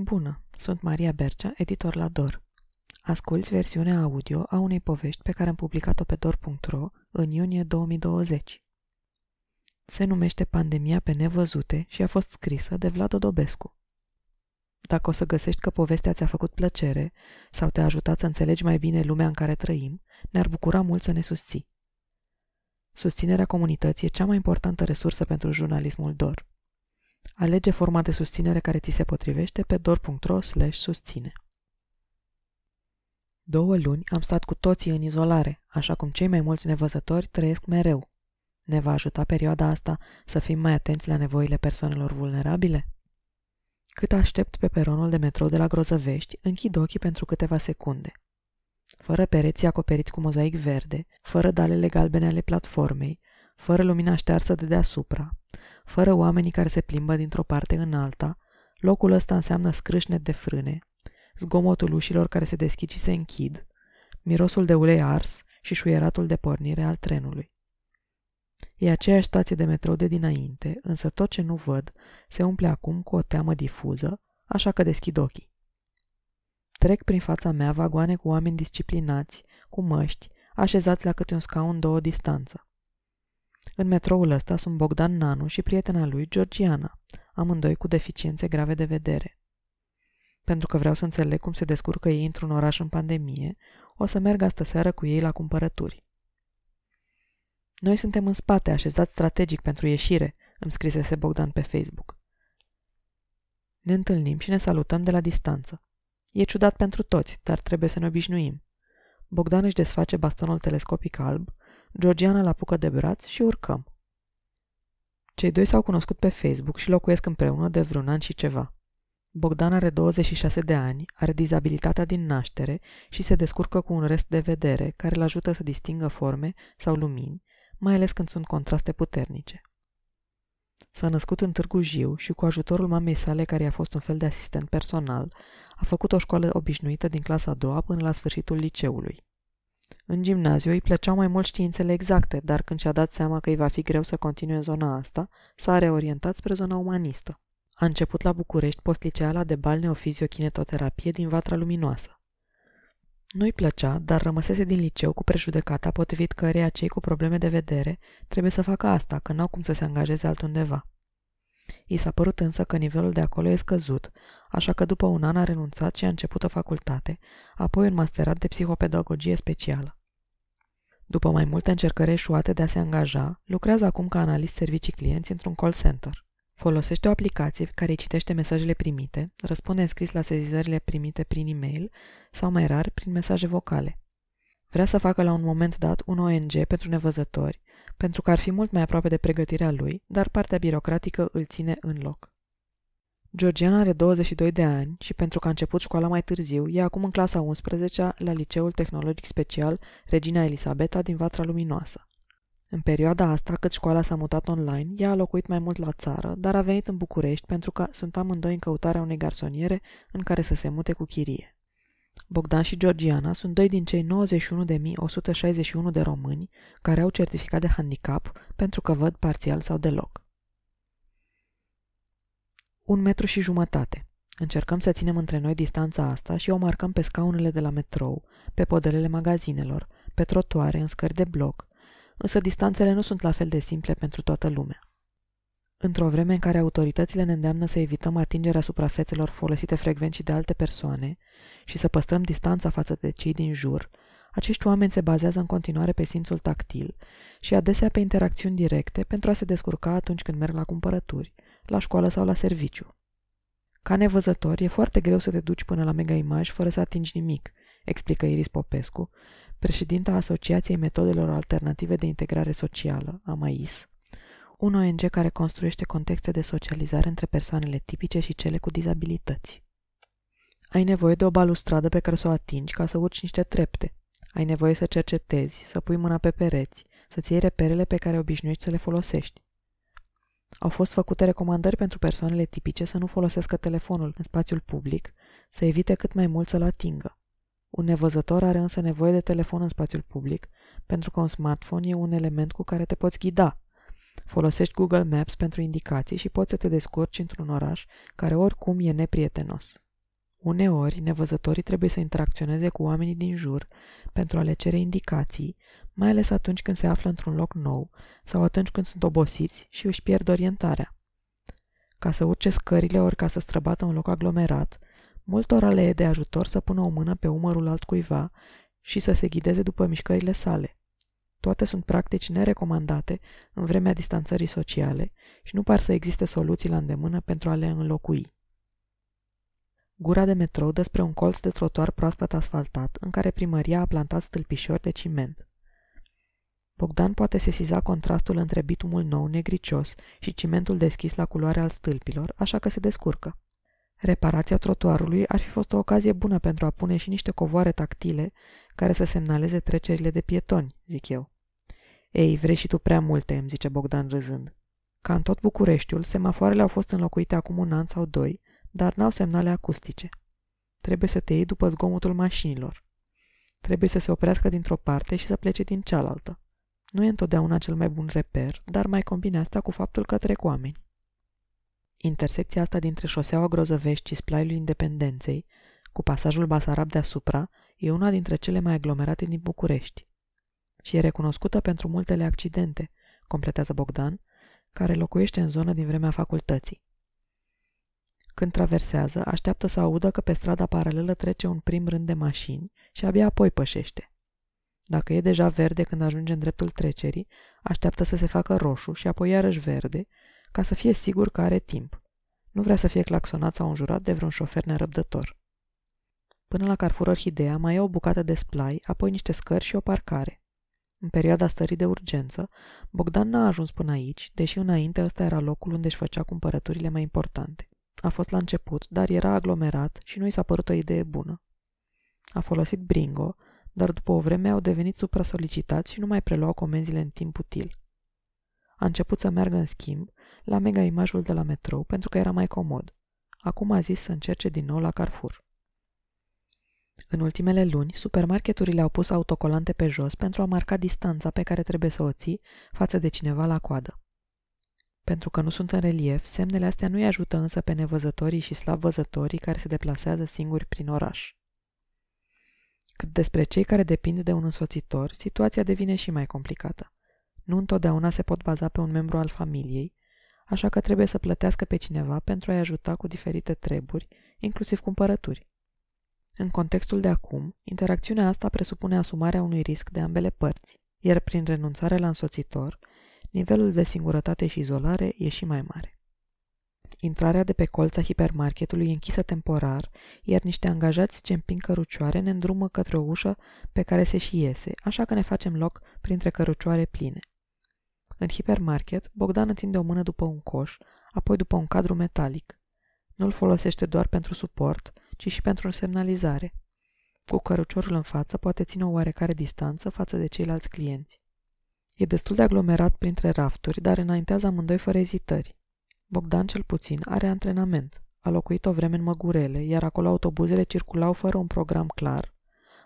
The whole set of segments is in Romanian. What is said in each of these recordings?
Bună, sunt Maria Bercea, editor la DOR. Asculți versiunea audio a unei povești pe care am publicat-o pe dor.ro în iunie 2020. Se numește Pandemia pe nevăzute și a fost scrisă de Vlad Odobescu. Dacă o să găsești că povestea ți-a făcut plăcere sau te-a ajutat să înțelegi mai bine lumea în care trăim, ne-ar bucura mult să ne susții. Susținerea comunității e cea mai importantă resursă pentru jurnalismul DOR. Alege forma de susținere care ți se potrivește pe dor.ro susține. Două luni am stat cu toții în izolare, așa cum cei mai mulți nevăzători trăiesc mereu. Ne va ajuta perioada asta să fim mai atenți la nevoile persoanelor vulnerabile? Cât aștept pe peronul de metrou de la Grozăvești, închid ochii pentru câteva secunde. Fără pereții acoperiți cu mozaic verde, fără dalele galbene ale platformei, fără lumina ștearsă de deasupra, fără oamenii care se plimbă dintr-o parte în alta, locul ăsta înseamnă scrâșnet de frâne, zgomotul ușilor care se deschid și se închid, mirosul de ulei ars și șuieratul de pornire al trenului. E aceeași stație de metrou de dinainte, însă tot ce nu văd se umple acum cu o teamă difuză, așa că deschid ochii. Trec prin fața mea vagoane cu oameni disciplinați, cu măști, așezați la câte un scaun două distanță. În metroul ăsta sunt Bogdan Nanu și prietena lui, Georgiana, amândoi cu deficiențe grave de vedere. Pentru că vreau să înțeleg cum se descurcă ei într-un oraș în pandemie, o să merg astă seară cu ei la cumpărături. Noi suntem în spate, așezați strategic pentru ieșire, îmi scrisese Bogdan pe Facebook. Ne întâlnim și ne salutăm de la distanță. E ciudat pentru toți, dar trebuie să ne obișnuim. Bogdan își desface bastonul telescopic alb, Georgiana la apucă de braț și urcăm. Cei doi s-au cunoscut pe Facebook și locuiesc împreună de vreun an și ceva. Bogdan are 26 de ani, are dizabilitatea din naștere și se descurcă cu un rest de vedere care îl ajută să distingă forme sau lumini, mai ales când sunt contraste puternice. S-a născut în Târgu Jiu și cu ajutorul mamei sale, care a fost un fel de asistent personal, a făcut o școală obișnuită din clasa a doua până la sfârșitul liceului. În gimnaziu îi plăceau mai mult științele exacte, dar când și-a dat seama că îi va fi greu să continue în zona asta, s-a reorientat spre zona umanistă. A început la București postliceala de balneofiziokinetoterapie din Vatra Luminoasă. Nu-i plăcea, dar rămăsese din liceu cu prejudecata potrivit căreia cei cu probleme de vedere trebuie să facă asta, că n-au cum să se angajeze altundeva. I s-a părut însă că nivelul de acolo e scăzut, așa că după un an a renunțat și a început o facultate, apoi un masterat de psihopedagogie specială. După mai multe încercări eșuate de a se angaja, lucrează acum ca analist servicii clienți într-un call center. Folosește o aplicație care îi citește mesajele primite, răspunde în scris la sezizările primite prin e-mail sau, mai rar, prin mesaje vocale. Vrea să facă la un moment dat un ONG pentru nevăzători, pentru că ar fi mult mai aproape de pregătirea lui, dar partea birocratică îl ține în loc. Georgiana are 22 de ani și pentru că a început școala mai târziu, e acum în clasa 11 la Liceul Tehnologic Special Regina Elisabeta din Vatra Luminoasă. În perioada asta, cât școala s-a mutat online, ea a locuit mai mult la țară, dar a venit în București pentru că sunt amândoi în căutarea unei garsoniere în care să se mute cu chirie. Bogdan și Georgiana sunt doi din cei 91.161 de români care au certificat de handicap pentru că văd parțial sau deloc. Un metru și jumătate. Încercăm să ținem între noi distanța asta și o marcăm pe scaunele de la metrou, pe podelele magazinelor, pe trotuare, în scări de bloc, însă distanțele nu sunt la fel de simple pentru toată lumea. Într-o vreme în care autoritățile ne îndeamnă să evităm atingerea suprafețelor folosite frecvent și de alte persoane și să păstrăm distanța față de cei din jur, acești oameni se bazează în continuare pe simțul tactil și adesea pe interacțiuni directe pentru a se descurca atunci când merg la cumpărături, la școală sau la serviciu. Ca nevăzător, e foarte greu să te duci până la Mega Image fără să atingi nimic, explică Iris Popescu, președinta Asociației Metodelor Alternative de Integrare Socială, AMAIS, un ONG care construiește contexte de socializare între persoanele tipice și cele cu dizabilități. Ai nevoie de o balustradă pe care să o atingi ca să urci niște trepte. Ai nevoie să cercetezi, să pui mâna pe pereți, să-ți iei reperele pe care obișnuiești să le folosești. Au fost făcute recomandări pentru persoanele tipice să nu folosească telefonul în spațiul public, să evite cât mai mult să-l atingă. Un nevăzător are însă nevoie de telefon în spațiul public, pentru că un smartphone e un element cu care te poți ghida. Folosești Google Maps pentru indicații și poți să te descurci într-un oraș care oricum e neprietenos. Uneori, nevăzătorii trebuie să interacționeze cu oamenii din jur pentru a le cere indicații, mai ales atunci când se află într-un loc nou sau atunci când sunt obosiți și își pierd orientarea. Ca să urce scările ori ca să străbată un loc aglomerat, multora le e de ajutor să pună o mână pe umărul altcuiva și să se ghideze după mișcările sale. Toate sunt practici nerecomandate în vremea distanțării sociale și nu par să existe soluții la îndemână pentru a le înlocui. Gura de metrou dă spre un colț de trotuar proaspăt asfaltat, în care primăria a plantat stâlpișori de ciment. Bogdan poate sesiza contrastul între bitumul nou negricios și cimentul deschis la culoare al stâlpilor, așa că se descurcă. Reparația trotuarului ar fi fost o ocazie bună pentru a pune și niște covoare tactile care să semnaleze trecerile de pietoni, zic eu. Ei, vrei și tu prea multe, îmi zice Bogdan râzând. Ca în tot Bucureștiul, semafoarele au fost înlocuite acum un an sau doi, dar n-au semnale acustice. Trebuie să te iei după zgomotul mașinilor. Trebuie să se oprească dintr-o parte și să plece din cealaltă. Nu e întotdeauna cel mai bun reper, dar mai combine asta cu faptul că trec oameni. Intersecția asta dintre șoseaua Grozăvești și splaiul Independenței, cu pasajul Basarab deasupra, e una dintre cele mai aglomerate din București. Și e recunoscută pentru multele accidente, completează Bogdan, care locuiește în zonă din vremea facultății. Când traversează, așteaptă să audă că pe strada paralelă trece un prim rând de mașini și abia apoi pășește. Dacă e deja verde când ajunge în dreptul trecerii, așteaptă să se facă roșu și apoi iarăși verde, ca să fie sigur că are timp. Nu vrea să fie claxonat sau înjurat de vreun șofer nerăbdător. Până la Carrefour Orhidea mai e o bucată de splai, apoi niște scări și o parcare. În perioada stării de urgență, Bogdan n-a ajuns până aici, deși înainte ăsta era locul unde își făcea cumpărăturile mai importante. A fost la început, dar era aglomerat și nu i s-a părut o idee bună. A folosit Bringo, dar după o vreme au devenit supra-solicitați și nu mai preluau comenzile în timp util. A început să meargă în schimb la mega imajul de la metrou pentru că era mai comod. Acum a zis să încerce din nou la Carrefour. În ultimele luni, supermarketurile au pus autocolante pe jos pentru a marca distanța pe care trebuie să o ții față de cineva la coadă. Pentru că nu sunt în relief, semnele astea nu-i ajută însă pe nevăzătorii și slab văzătorii care se deplasează singuri prin oraș. Cât despre cei care depind de un însoțitor, situația devine și mai complicată. Nu întotdeauna se pot baza pe un membru al familiei, așa că trebuie să plătească pe cineva pentru a-i ajuta cu diferite treburi, inclusiv cumpărături. În contextul de acum, interacțiunea asta presupune asumarea unui risc de ambele părți, iar prin renunțare la însoțitor, nivelul de singurătate și izolare e și mai mare. Intrarea de pe colța hipermarketului e închisă temporar, iar niște angajați ce împing cărucioare ne îndrumă către o ușă pe care se și iese, așa că ne facem loc printre cărucioare pline. În hipermarket, Bogdan întinde o mână după un coș, apoi după un cadru metalic. Nu-l folosește doar pentru suport, ci și pentru semnalizare. Cu căruciorul în față poate ține o oarecare distanță față de ceilalți clienți. E destul de aglomerat printre rafturi, dar înaintează amândoi fără ezitări. Bogdan cel puțin are antrenament. A locuit o vreme în Măgurele, iar acolo autobuzele circulau fără un program clar,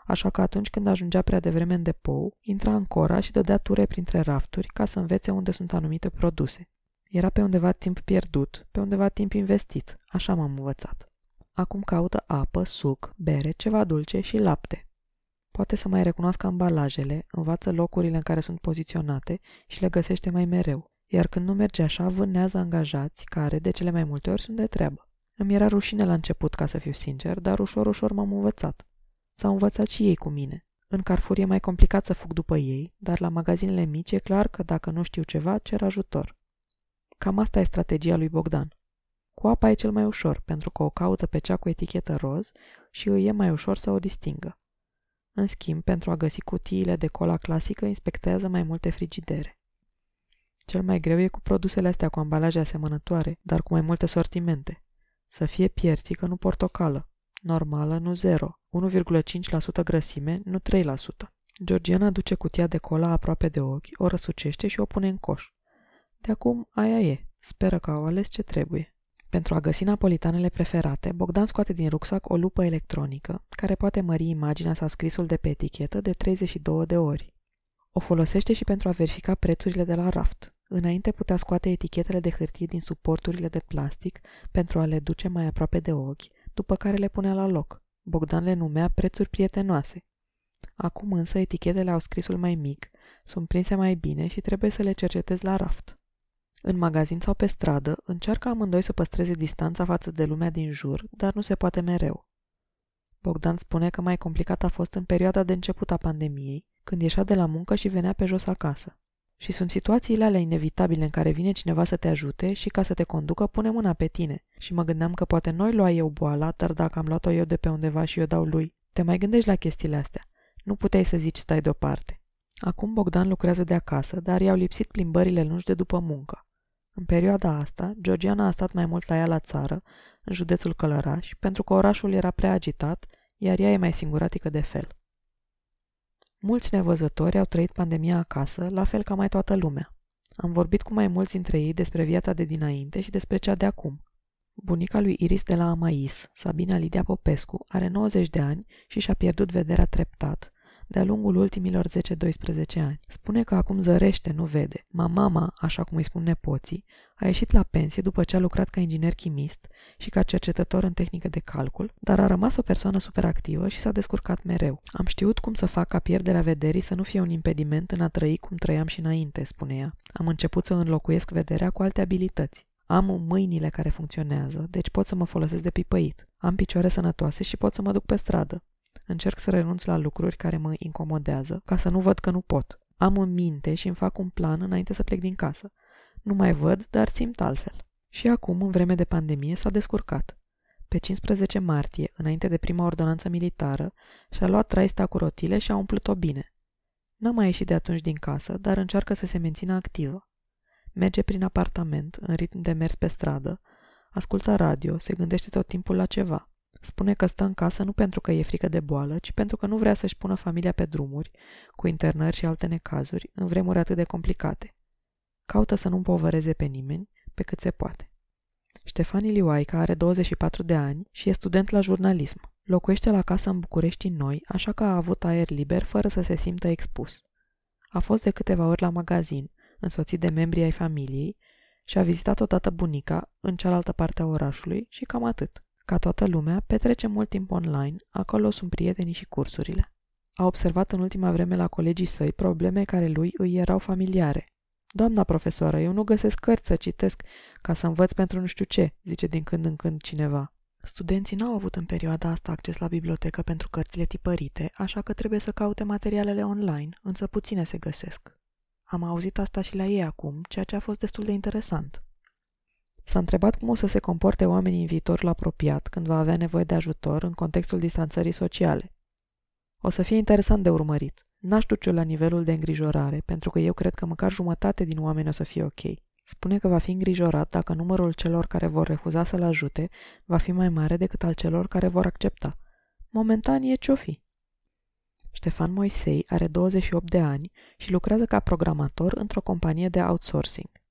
așa că atunci când ajungea prea devreme în depou, intra în cora și dădea ture printre rafturi ca să învețe unde sunt anumite produse. Era pe undeva timp pierdut, pe undeva timp investit, așa m-am învățat. Acum caută apă, suc, bere, ceva dulce și lapte. Poate să mai recunoască ambalajele, învață locurile în care sunt poziționate și le găsește mai mereu iar când nu merge așa, vânează angajați care, de cele mai multe ori, sunt de treabă. Îmi era rușine la început, ca să fiu sincer, dar ușor, ușor m-am învățat. S-au învățat și ei cu mine. În Carrefour e mai complicat să fug după ei, dar la magazinele mici e clar că dacă nu știu ceva, cer ajutor. Cam asta e strategia lui Bogdan. Cu apa e cel mai ușor, pentru că o caută pe cea cu etichetă roz și îi e mai ușor să o distingă. În schimb, pentru a găsi cutiile de cola clasică, inspectează mai multe frigidere. Cel mai greu e cu produsele astea cu ambalaje asemănătoare, dar cu mai multe sortimente. Să fie piersică, nu portocală. Normală, nu 0. 1,5% grăsime, nu 3%. Georgiana duce cutia de cola aproape de ochi, o răsucește și o pune în coș. De acum, aia e. Speră că au ales ce trebuie. Pentru a găsi napolitanele preferate, Bogdan scoate din rucsac o lupă electronică, care poate mări imaginea sau scrisul de pe etichetă de 32 de ori. O folosește și pentru a verifica prețurile de la raft. Înainte putea scoate etichetele de hârtie din suporturile de plastic pentru a le duce mai aproape de ochi, după care le punea la loc. Bogdan le numea prețuri prietenoase. Acum însă etichetele au scrisul mai mic, sunt prinse mai bine și trebuie să le cercetezi la raft. În magazin sau pe stradă, încearcă amândoi să păstreze distanța față de lumea din jur, dar nu se poate mereu. Bogdan spune că mai complicat a fost în perioada de început a pandemiei, când ieșea de la muncă și venea pe jos acasă. Și sunt situațiile alea inevitabile în care vine cineva să te ajute și ca să te conducă pune mâna pe tine. Și mă gândeam că poate noi lua eu boala, dar dacă am luat-o eu de pe undeva și eu dau lui, te mai gândești la chestiile astea. Nu puteai să zici stai deoparte. Acum Bogdan lucrează de acasă, dar i-au lipsit plimbările lungi de după muncă. În perioada asta, Georgiana a stat mai mult la ea la țară, în județul Călăraș, pentru că orașul era prea agitat, iar ea e mai singuratică de fel. Mulți nevăzători au trăit pandemia acasă, la fel ca mai toată lumea. Am vorbit cu mai mulți dintre ei despre viața de dinainte și despre cea de acum. Bunica lui Iris de la Amais, Sabina Lidia Popescu, are 90 de ani și și-a pierdut vederea treptat, de-a lungul ultimilor 10-12 ani. Spune că acum zărește, nu vede. Mama, așa cum îi spun nepoții, a ieșit la pensie după ce a lucrat ca inginer chimist și ca cercetător în tehnică de calcul, dar a rămas o persoană superactivă și s-a descurcat mereu. Am știut cum să fac ca pierderea vederii să nu fie un impediment în a trăi cum trăiam și înainte, spune ea. Am început să înlocuiesc vederea cu alte abilități. Am mâinile care funcționează, deci pot să mă folosesc de pipăit. Am picioare sănătoase și pot să mă duc pe stradă. Încerc să renunț la lucruri care mă incomodează, ca să nu văd că nu pot. Am în minte și îmi fac un plan înainte să plec din casă. Nu mai văd, dar simt altfel. Și acum, în vreme de pandemie, s-a descurcat. Pe 15 martie, înainte de prima ordonanță militară, și-a luat traista cu rotile și a umplut-o bine. N-a mai ieșit de atunci din casă, dar încearcă să se mențină activă. Merge prin apartament, în ritm de mers pe stradă, ascultă radio, se gândește tot timpul la ceva. Spune că stă în casă nu pentru că e frică de boală, ci pentru că nu vrea să-și pună familia pe drumuri, cu internări și alte necazuri, în vremuri atât de complicate. Caută să nu împovăreze pe nimeni, pe cât se poate. Ștefan Ilioaica are 24 de ani și e student la jurnalism. Locuiește la casă în București Noi, așa că a avut aer liber fără să se simtă expus. A fost de câteva ori la magazin, însoțit de membrii ai familiei, și a vizitat odată bunica în cealaltă parte a orașului și cam atât. Ca toată lumea, petrece mult timp online, acolo sunt prietenii și cursurile. A observat în ultima vreme la colegii săi probleme care lui îi erau familiare. Doamna profesoară, eu nu găsesc cărți să citesc ca să învăț pentru nu știu ce, zice din când în când cineva. Studenții n-au avut în perioada asta acces la bibliotecă pentru cărțile tipărite, așa că trebuie să caute materialele online, însă puține se găsesc. Am auzit asta și la ei acum, ceea ce a fost destul de interesant. S-a întrebat cum o să se comporte oamenii în viitorul apropiat când va avea nevoie de ajutor în contextul distanțării sociale. O să fie interesant de urmărit. N-aș duce la nivelul de îngrijorare, pentru că eu cred că măcar jumătate din oameni o să fie ok. Spune că va fi îngrijorat dacă numărul celor care vor refuza să-l ajute va fi mai mare decât al celor care vor accepta. Momentan e ce-o fi. Ștefan Moisei are 28 de ani și lucrează ca programator într-o companie de outsourcing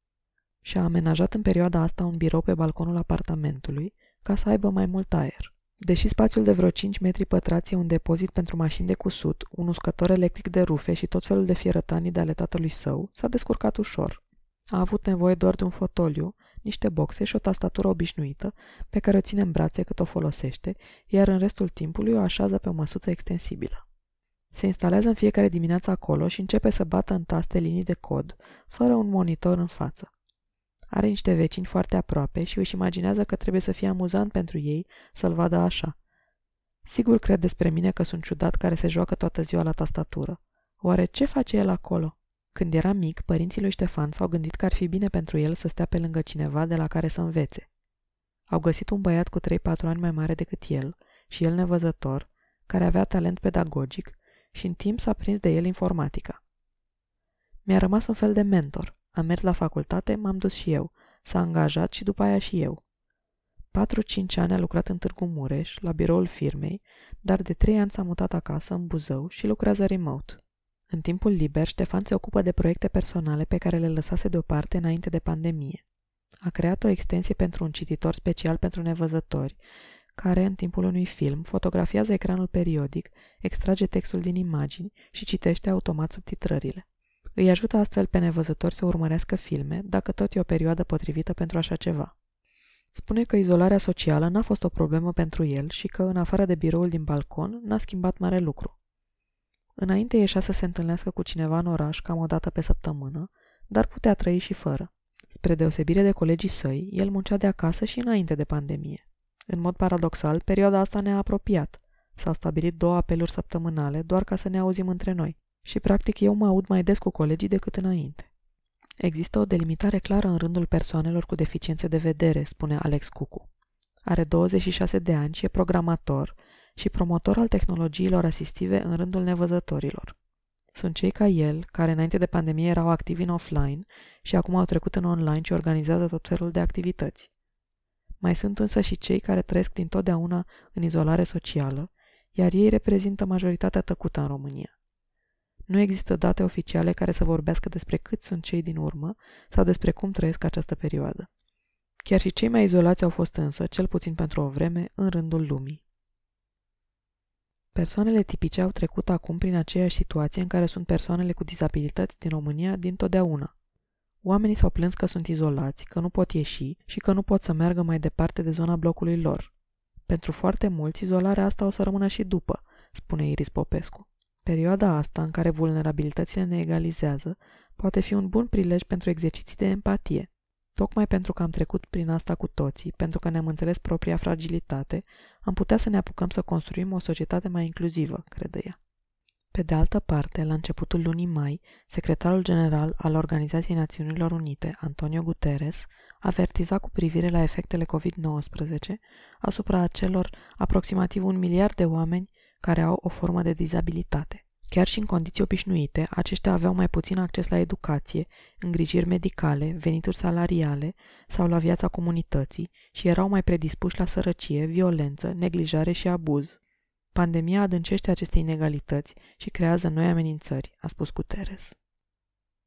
și a amenajat în perioada asta un birou pe balconul apartamentului ca să aibă mai mult aer. Deși spațiul de vreo 5 metri pătrați e un depozit pentru mașini de cusut, un uscător electric de rufe și tot felul de fierătanii de ale tatălui său, s-a descurcat ușor. A avut nevoie doar de un fotoliu, niște boxe și o tastatură obișnuită, pe care o ține în brațe cât o folosește, iar în restul timpului o așează pe o măsuță extensibilă. Se instalează în fiecare dimineață acolo și începe să bată în taste linii de cod, fără un monitor în față. Are niște vecini foarte aproape și își imaginează că trebuie să fie amuzant pentru ei să-l vadă așa. Sigur cred despre mine că sunt ciudat care se joacă toată ziua la tastatură. Oare ce face el acolo? Când era mic, părinții lui Ștefan s-au gândit că ar fi bine pentru el să stea pe lângă cineva de la care să învețe. Au găsit un băiat cu 3-4 ani mai mare decât el și el nevăzător, care avea talent pedagogic și în timp s-a prins de el informatica. Mi-a rămas un fel de mentor. Am mers la facultate, m-am dus și eu. S-a angajat și după aia și eu. Patru-cinci ani a lucrat în Târgu Mureș, la biroul firmei, dar de trei ani s-a mutat acasă, în Buzău, și lucrează remote. În timpul liber, Ștefan se ocupă de proiecte personale pe care le lăsase deoparte înainte de pandemie. A creat o extensie pentru un cititor special pentru nevăzători, care, în timpul unui film, fotografiază ecranul periodic, extrage textul din imagini și citește automat subtitrările. Îi ajută astfel pe nevăzători să urmărească filme, dacă tot e o perioadă potrivită pentru așa ceva. Spune că izolarea socială n-a fost o problemă pentru el și că, în afară de biroul din balcon, n-a schimbat mare lucru. Înainte ieșea să se întâlnească cu cineva în oraș cam o dată pe săptămână, dar putea trăi și fără. Spre deosebire de colegii săi, el muncea de acasă și înainte de pandemie. În mod paradoxal, perioada asta ne-a apropiat. S-au stabilit două apeluri săptămânale doar ca să ne auzim între noi. Și practic eu mă aud mai des cu colegii decât înainte. Există o delimitare clară în rândul persoanelor cu deficiențe de vedere, spune Alex Cucu. Are 26 de ani și e programator și promotor al tehnologiilor asistive în rândul nevăzătorilor. Sunt cei ca el, care înainte de pandemie erau activi în offline și acum au trecut în online și organizează tot felul de activități. Mai sunt însă și cei care trăiesc dintotdeauna în izolare socială, iar ei reprezintă majoritatea tăcută în România. Nu există date oficiale care să vorbească despre cât sunt cei din urmă sau despre cum trăiesc această perioadă. Chiar și cei mai izolați au fost însă, cel puțin pentru o vreme, în rândul lumii. Persoanele tipice au trecut acum prin aceeași situație în care sunt persoanele cu dizabilități din România din totdeauna. Oamenii s-au plâns că sunt izolați, că nu pot ieși și că nu pot să meargă mai departe de zona blocului lor. Pentru foarte mulți, izolarea asta o să rămână și după, spune Iris Popescu. Perioada asta, în care vulnerabilitățile ne egalizează, poate fi un bun prilej pentru exerciții de empatie. Tocmai pentru că am trecut prin asta cu toții, pentru că ne-am înțeles propria fragilitate, am putea să ne apucăm să construim o societate mai inclusivă, crede ea. Pe de altă parte, la începutul lunii mai, secretarul general al Organizației Națiunilor Unite, Antonio Guterres, avertiza cu privire la efectele COVID-19 asupra acelor aproximativ un miliard de oameni care au o formă de dizabilitate. Chiar și în condiții obișnuite, aceștia aveau mai puțin acces la educație, îngrijiri medicale, venituri salariale sau la viața comunității și erau mai predispuși la sărăcie, violență, neglijare și abuz. Pandemia adâncește aceste inegalități și creează noi amenințări, a spus Guterres.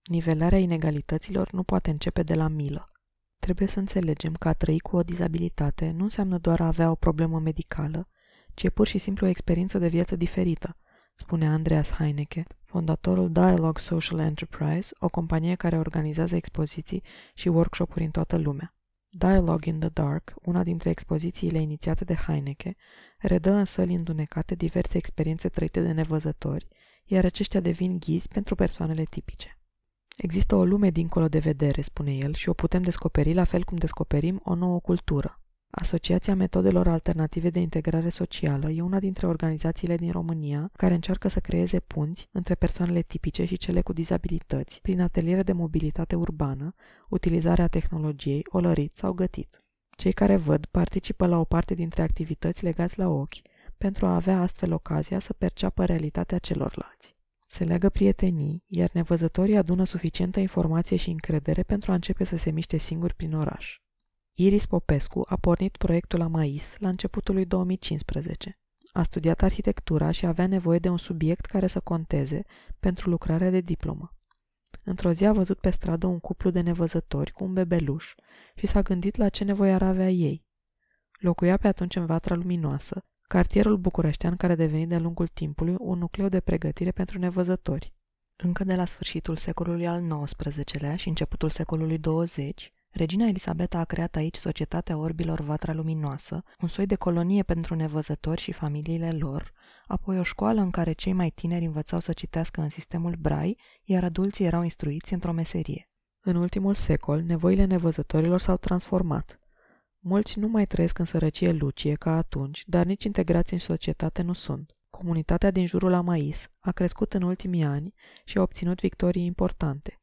Nivelarea inegalităților nu poate începe de la milă. Trebuie să înțelegem că a trăi cu o dizabilitate nu înseamnă doar a avea o problemă medicală, ci e pur și simplu o experiență de viață diferită, spune Andreas Heineke, fondatorul Dialogue Social Enterprise, o companie care organizează expoziții și workshop-uri în toată lumea. Dialogue in the Dark, una dintre expozițiile inițiate de Heineke, redă în săli îndunecate diverse experiențe trăite de nevăzători, iar aceștia devin ghizi pentru persoanele tipice. Există o lume dincolo de vedere, spune el, și o putem descoperi la fel cum descoperim o nouă cultură. Asociația Metodelor Alternative de Integrare Socială e una dintre organizațiile din România care încearcă să creeze punți între persoanele tipice și cele cu dizabilități prin ateliere de mobilitate urbană, utilizarea tehnologiei, olărit sau gătit. Cei care văd participă la o parte dintre activități legați la ochi, pentru a avea astfel ocazia să perceapă realitatea celorlalți. Se leagă prietenii, iar nevăzătorii adună suficientă informație și încredere pentru a începe să se miște singuri prin oraș. Iris Popescu a pornit proiectul la Mais la începutul lui 2015. A studiat arhitectura și avea nevoie de un subiect care să conteze pentru lucrarea de diplomă. Într-o zi a văzut pe stradă un cuplu de nevăzători cu un bebeluș și s-a gândit la ce nevoie ar avea ei. Locuia pe atunci în Vatra Luminoasă, cartierul bucureștean care a devenit de lungul timpului un nucleu de pregătire pentru nevăzători. Încă de la sfârșitul secolului al XIX-lea și începutul secolului 20, Regina Elisabeta a creat aici societatea orbilor Vatra Luminoasă, un soi de colonie pentru nevăzători și familiile lor, apoi o școală în care cei mai tineri învățau să citească în sistemul Brai, iar adulții erau instruiți într-o meserie. În ultimul secol, nevoile nevăzătorilor s-au transformat. Mulți nu mai trăiesc în sărăcie lucie ca atunci, dar nici integrați în societate nu sunt. Comunitatea din jurul Amais a crescut în ultimii ani și a obținut victorii importante.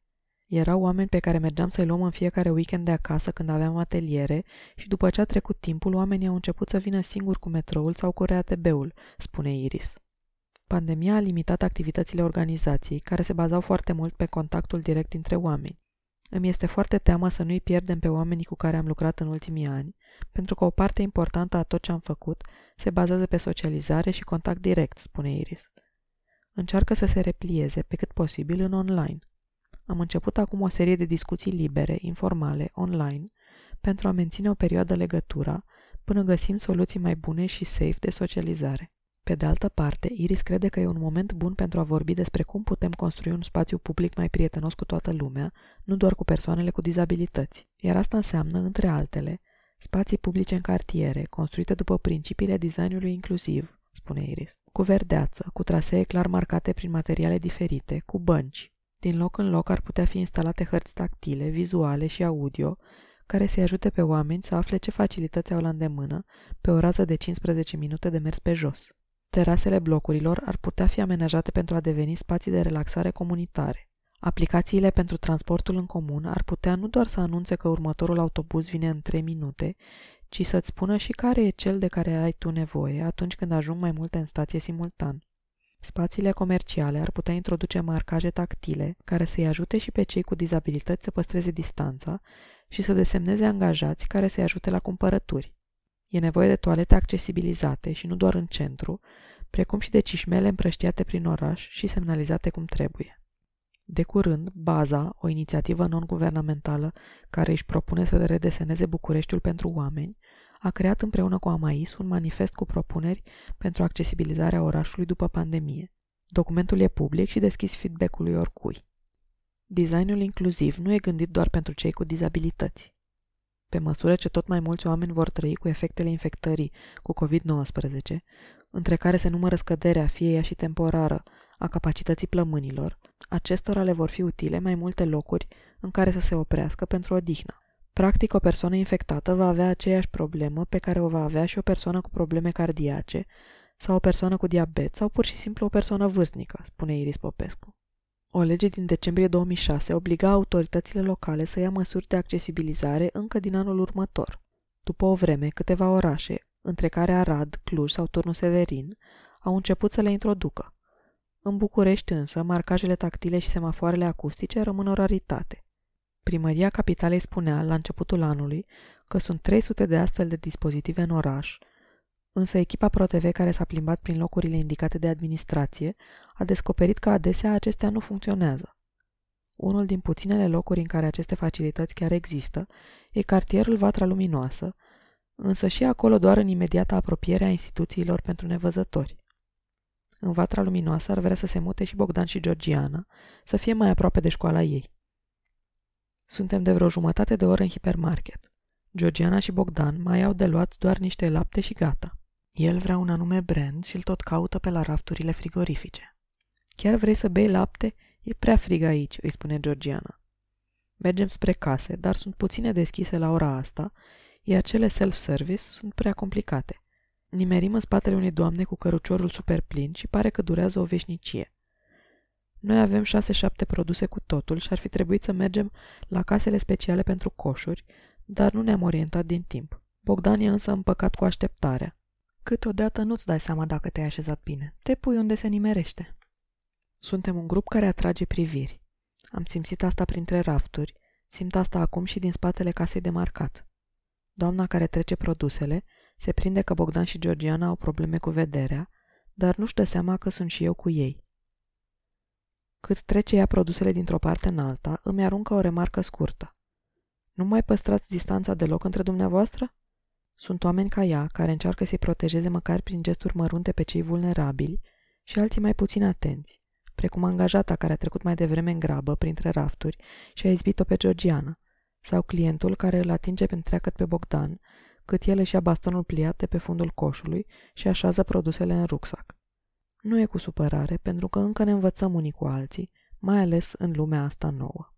Erau oameni pe care mergeam să-i luăm în fiecare weekend de acasă când aveam ateliere și după ce a trecut timpul, oamenii au început să vină singuri cu metroul sau cu RATB-ul, spune Iris. Pandemia a limitat activitățile organizației, care se bazau foarte mult pe contactul direct dintre oameni. Îmi este foarte teamă să nu-i pierdem pe oamenii cu care am lucrat în ultimii ani, pentru că o parte importantă a tot ce am făcut se bazează pe socializare și contact direct, spune Iris. Încearcă să se replieze pe cât posibil în online. Am început acum o serie de discuții libere, informale, online, pentru a menține o perioadă legătura, până găsim soluții mai bune și safe de socializare. Pe de altă parte, Iris crede că e un moment bun pentru a vorbi despre cum putem construi un spațiu public mai prietenos cu toată lumea, nu doar cu persoanele cu dizabilități. Iar asta înseamnă, între altele, Spații publice în cartiere, construite după principiile designului inclusiv, spune Iris, cu verdeață, cu trasee clar marcate prin materiale diferite, cu bănci. Din loc în loc ar putea fi instalate hărți tactile, vizuale și audio, care să-i ajute pe oameni să afle ce facilități au la îndemână pe o rază de 15 minute de mers pe jos. Terasele blocurilor ar putea fi amenajate pentru a deveni spații de relaxare comunitare. Aplicațiile pentru transportul în comun ar putea nu doar să anunțe că următorul autobuz vine în 3 minute, ci să-ți spună și care e cel de care ai tu nevoie atunci când ajung mai multe în stație simultan. Spațiile comerciale ar putea introduce marcaje tactile care să-i ajute și pe cei cu dizabilități să păstreze distanța și să desemneze angajați care să-i ajute la cumpărături. E nevoie de toalete accesibilizate și nu doar în centru, precum și de cișmele împrăștiate prin oraș și semnalizate cum trebuie. De curând, Baza, o inițiativă non-guvernamentală care își propune să redeseneze Bucureștiul pentru oameni, a creat împreună cu Amais un manifest cu propuneri pentru accesibilizarea orașului după pandemie. Documentul e public și deschis feedback-ului oricui. Designul inclusiv nu e gândit doar pentru cei cu dizabilități. Pe măsură ce tot mai mulți oameni vor trăi cu efectele infectării cu COVID-19, între care se numără scăderea, fie ea și temporară, a capacității plămânilor, acestora le vor fi utile mai multe locuri în care să se oprească pentru odihnă. Practic, o persoană infectată va avea aceeași problemă pe care o va avea și o persoană cu probleme cardiace, sau o persoană cu diabet, sau pur și simplu o persoană vârstnică, spune Iris Popescu. O lege din decembrie 2006 obliga autoritățile locale să ia măsuri de accesibilizare încă din anul următor. După o vreme, câteva orașe, între care Arad, Cluj sau Turnul Severin, au început să le introducă. În București însă, marcajele tactile și semafoarele acustice rămân o raritate. Primăria Capitalei spunea, la începutul anului, că sunt 300 de astfel de dispozitive în oraș, însă echipa ProTV care s-a plimbat prin locurile indicate de administrație a descoperit că adesea acestea nu funcționează. Unul din puținele locuri în care aceste facilități chiar există e cartierul Vatra Luminoasă, însă și acolo doar în imediata apropiere a instituțiilor pentru nevăzători. În Vatra Luminoasă ar vrea să se mute și Bogdan și Georgiana, să fie mai aproape de școala ei. Suntem de vreo jumătate de oră în hipermarket. Georgiana și Bogdan mai au de luat doar niște lapte și gata. El vrea un anume brand și îl tot caută pe la rafturile frigorifice. Chiar vrei să bei lapte? E prea frig aici, îi spune Georgiana. Mergem spre case, dar sunt puține deschise la ora asta, iar cele self-service sunt prea complicate. Nimerim în spatele unei doamne cu căruciorul super plin și pare că durează o veșnicie. Noi avem șase-șapte produse cu totul și ar fi trebuit să mergem la casele speciale pentru coșuri, dar nu ne-am orientat din timp. Bogdan e însă împăcat cu așteptarea. Câteodată nu-ți dai seama dacă te-ai așezat bine. Te pui unde se nimerește. Suntem un grup care atrage priviri. Am simțit asta printre rafturi, simt asta acum și din spatele casei de marcat. Doamna care trece produsele se prinde că Bogdan și Georgiana au probleme cu vederea, dar nu-și dă seama că sunt și eu cu ei. Cât trece ea produsele dintr-o parte în alta, îmi aruncă o remarcă scurtă. Nu mai păstrați distanța deloc între dumneavoastră? Sunt oameni ca ea, care încearcă să-i protejeze măcar prin gesturi mărunte pe cei vulnerabili și alții mai puțin atenți, precum angajata care a trecut mai devreme în grabă printre rafturi și a izbit-o pe Georgiana, sau clientul care îl atinge pe întreagăt pe Bogdan, cât el își ia bastonul pliat de pe fundul coșului și așează produsele în rucsac. Nu e cu supărare, pentru că încă ne învățăm unii cu alții, mai ales în lumea asta nouă.